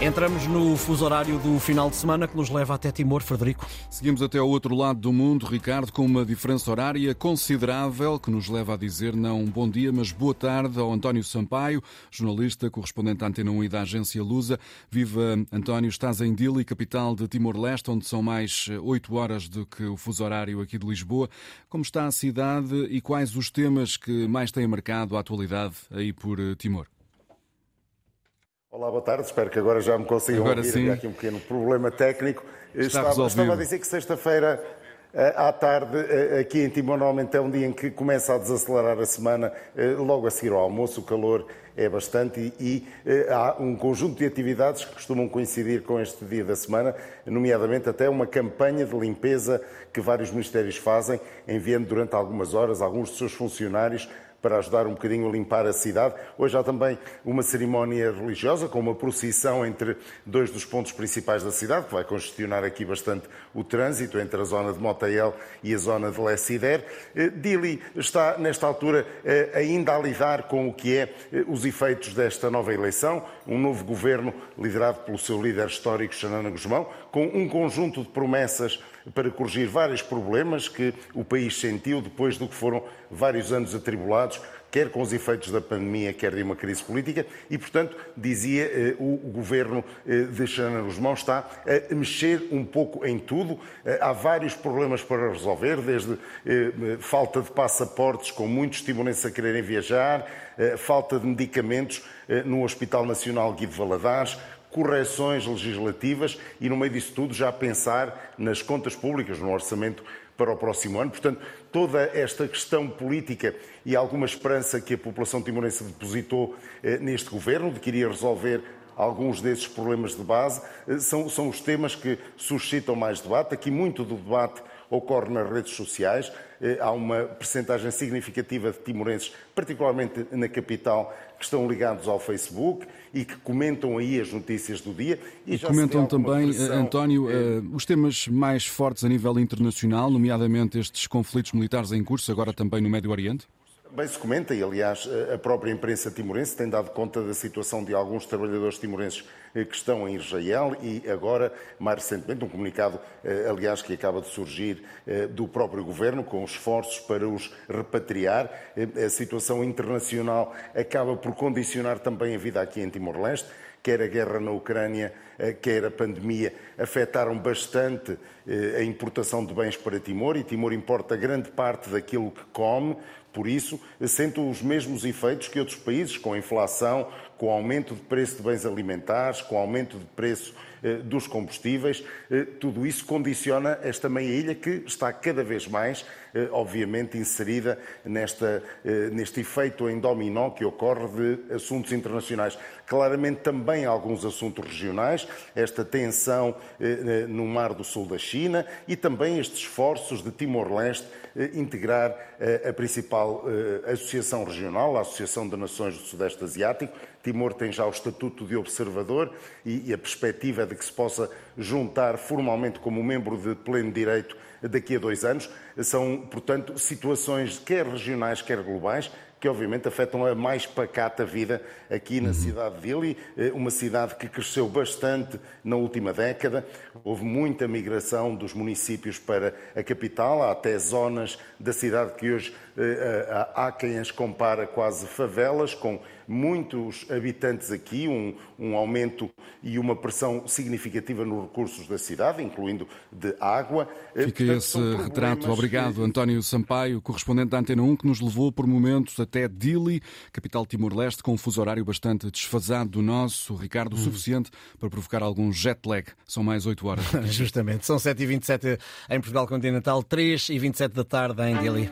Entramos no fuso horário do final de semana que nos leva até Timor, Frederico. Seguimos até ao outro lado do mundo, Ricardo, com uma diferença horária considerável que nos leva a dizer não bom dia, mas boa tarde ao António Sampaio, jornalista, correspondente à Antena 1 e da agência Lusa. Viva, António, estás em Dili, capital de Timor-Leste, onde são mais oito horas do que o fuso horário aqui de Lisboa. Como está a cidade e quais os temas que mais têm marcado a atualidade aí por Timor? Olá, boa tarde. Espero que agora já me consigam agora ouvir. Sim. Havia aqui um pequeno problema técnico. Está estava, estava a dizer que sexta-feira eh, à tarde, eh, aqui em Timor, normalmente é um dia em que começa a desacelerar a semana, eh, logo a seguir ao almoço, o calor é bastante e, e há um conjunto de atividades que costumam coincidir com este dia da semana, nomeadamente até uma campanha de limpeza que vários ministérios fazem, enviando durante algumas horas alguns dos seus funcionários para ajudar um bocadinho a limpar a cidade. Hoje há também uma cerimónia religiosa com uma procissão entre dois dos pontos principais da cidade, que vai congestionar aqui bastante o trânsito entre a zona de Motael e a zona de Lessider. Eh, Dili está, nesta altura, eh, ainda a lidar com o que é eh, os efeitos desta nova eleição, um novo governo liderado pelo seu líder histórico, Xanana Guzmão, com um conjunto de promessas para corrigir vários problemas que o país sentiu depois do que foram vários anos atribulados, quer com os efeitos da pandemia, quer de uma crise política, e, portanto, dizia eh, o governo eh, de Xana Guzmão está a mexer um pouco em tudo. Eh, há vários problemas para resolver, desde falta de passaportes, com muitos timorenses a quererem viajar, falta de medicamentos no Hospital Nacional Guido Valadares, correções legislativas e, no meio disso tudo, já pensar nas contas públicas, no orçamento para o próximo ano. Portanto, toda esta questão política e alguma esperança que a população timorense depositou eh, neste governo, de que iria resolver alguns desses problemas de base, eh, são, são os temas que suscitam mais debate. Aqui, muito do debate ocorre nas redes sociais. Eh, há uma percentagem significativa de timorenses, particularmente na capital, que estão ligados ao Facebook e que comentam aí as notícias do dia. E, e comentam também, pressão, António, eh, os temas mais fortes a nível internacional, nomeadamente estes conflitos militares em curso, agora também no Médio Oriente? Bem se comenta, e aliás a própria imprensa timorense tem dado conta da situação de alguns trabalhadores timorenses eh, que estão em Israel e agora, mais recentemente, um comunicado, eh, aliás, que acaba de surgir eh, do próprio governo com esforços para os repatriar. A situação internacional acaba por condicionar também a vida aqui em Timor-Leste quer a guerra na Ucrânia, quer a pandemia, afetaram bastante a importação de bens para Timor e Timor importa grande parte daquilo que come, por isso, sente os mesmos efeitos que outros países, com inflação, com aumento de preço de bens alimentares, com aumento de preço eh, dos combustíveis. Eh, tudo isso condiciona esta meia ilha que está cada vez mais, eh, obviamente, inserida nesta, neste efeito em dominó que ocorre de assuntos internacionais. Claramente também alguns assuntos regionais, esta tensão no Mar do Sul da China e também estes esforços de Timor-Leste integrar a principal associação regional, a Associação de Nações do Sudeste Asiático, Timor tem já o estatuto de observador e, a perspectiva de que se possa juntar formalmente como membro de pleno direito daqui a dois anos. São, portanto, situações quer regionais, quer globais, que obviamente afetam a mais pacata vida aqui na uhum. cidade de Dili, eh, uma cidade que cresceu bastante na última década. Houve muita migração dos municípios para a capital, há até zonas da cidade que hoje eh, eh, há quem as compara quase favelas, com muitos habitantes aqui, um, um aumento e uma pressão significativa nos recursos da cidade, incluindo de água. Fica Portanto, esse retrato. Obrigado, que... António Sampaio, correspondente da Antena 1, que nos levou por momentos até Dili, capital Timor-Leste, com um fuso horário bastante desfasado do nosso, Ricardo, hum. suficiente para provocar algum jet lag. São mais 8 horas. Justamente. São 7h27 em Portugal Continental, 3h27 da tarde em Dili.